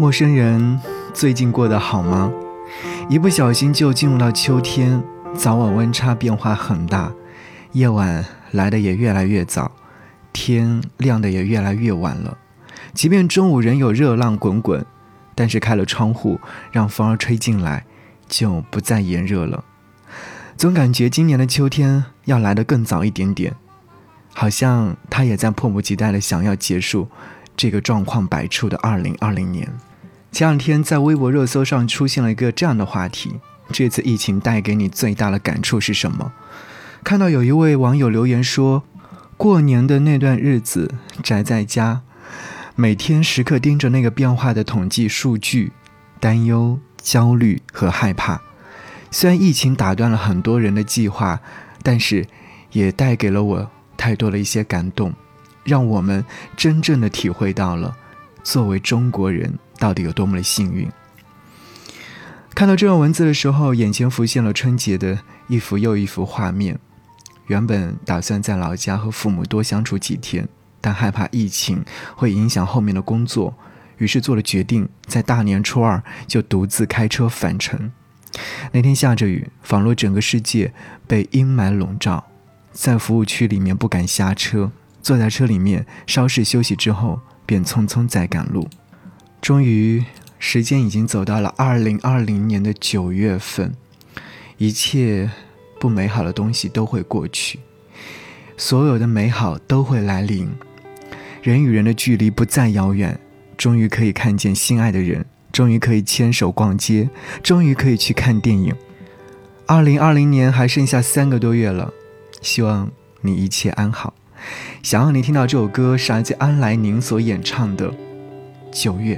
陌生人最近过得好吗？一不小心就进入到秋天，早晚温差变化很大，夜晚来的也越来越早，天亮的也越来越晚了。即便中午仍有热浪滚滚，但是开了窗户，让风儿吹进来，就不再炎热了。总感觉今年的秋天要来得更早一点点，好像他也在迫不及待的想要结束这个状况百出的二零二零年。前两天在微博热搜上出现了一个这样的话题：这次疫情带给你最大的感触是什么？看到有一位网友留言说，过年的那段日子宅在家，每天时刻盯着那个变化的统计数据，担忧、焦虑和害怕。虽然疫情打断了很多人的计划，但是也带给了我太多的一些感动，让我们真正的体会到了作为中国人。到底有多么的幸运？看到这段文字的时候，眼前浮现了春节的一幅又一幅画面。原本打算在老家和父母多相处几天，但害怕疫情会影响后面的工作，于是做了决定，在大年初二就独自开车返程。那天下着雨，仿若整个世界被阴霾笼罩，在服务区里面不敢下车，坐在车里面稍事休息之后，便匆匆再赶路。终于，时间已经走到了二零二零年的九月份，一切不美好的东西都会过去，所有的美好都会来临，人与人的距离不再遥远，终于可以看见心爱的人，终于可以牵手逛街，终于可以去看电影。二零二零年还剩下三个多月了，希望你一切安好。想要你听到这首歌是来自安来宁所演唱的《九月》。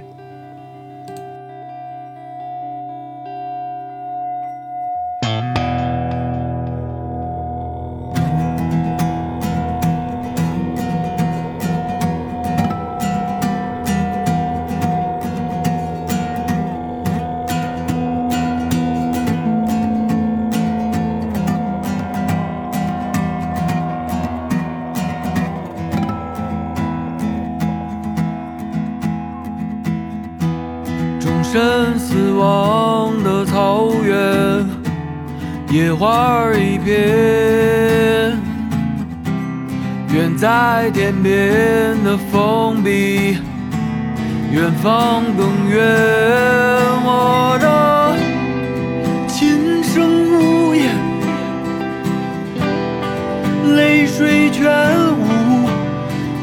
死亡的草原，野花儿一片。远在天边的封闭，远方更远。我的琴声呜咽，泪水全无，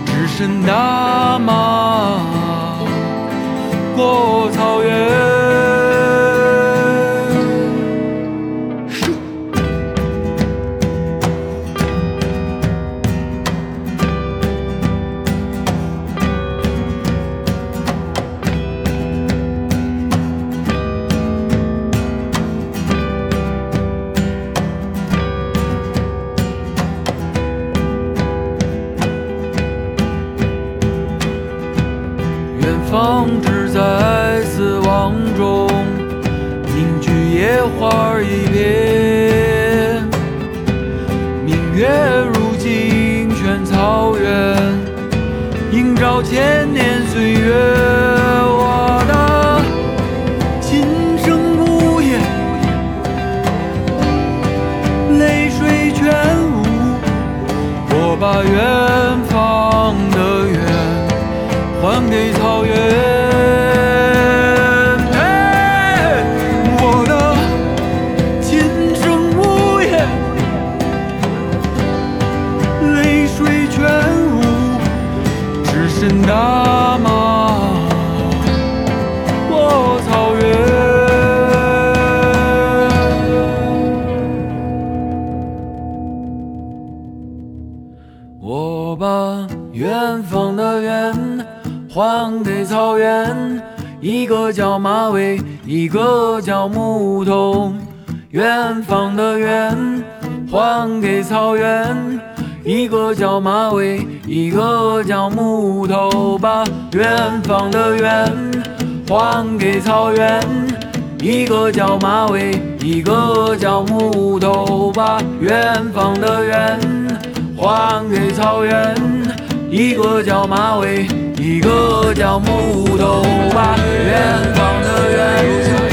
只剩大马放置在死亡中凝聚野花一片，明月如金全草原，映照千年岁月。我的琴声呜咽，泪水全无，我把真大马，我草原。我把远方的远还给草原，一个叫马尾，一个叫牧童。远方的远还给草原，一个叫马尾，一个叫木头。把远方的远还给草原，一个叫马尾，一个叫木头。把远方的远还给草原。一个叫马尾，一个叫木头。把远方的远